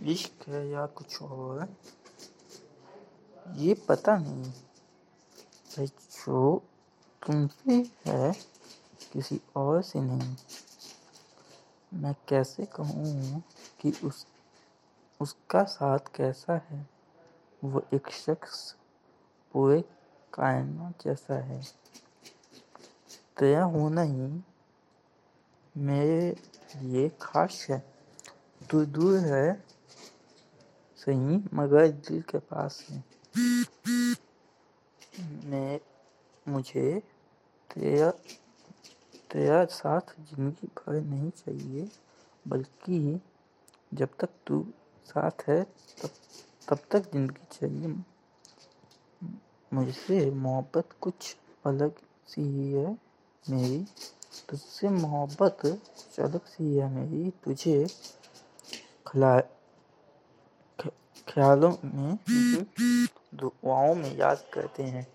इश्क है या कुछ और? ये पता नहीं। जो तुमसे है, किसी और से नहीं। मैं कैसे कहूँ कि उस, उसका साथ कैसा है? वो एक शख्स पूरे कायनात जैसा है। तेरा होना ही मेरे लिए खास है। तू दूर है। सही, मगर दिल के पास है। मैं, मुझे तेरा तेरा साथ ज़िंदगी भर नहीं चाहिए, बल्कि जब तक तू साथ है, तब तब तक ज़िंदगी चाहिए। मुझसे मोहब्बत कुछ अलग सी ही है मेरी, तुझसे मोहब्बत कुछ अलग सी है मेरी, तुझे खला ख्यालों में दुआओं में याद करते हैं।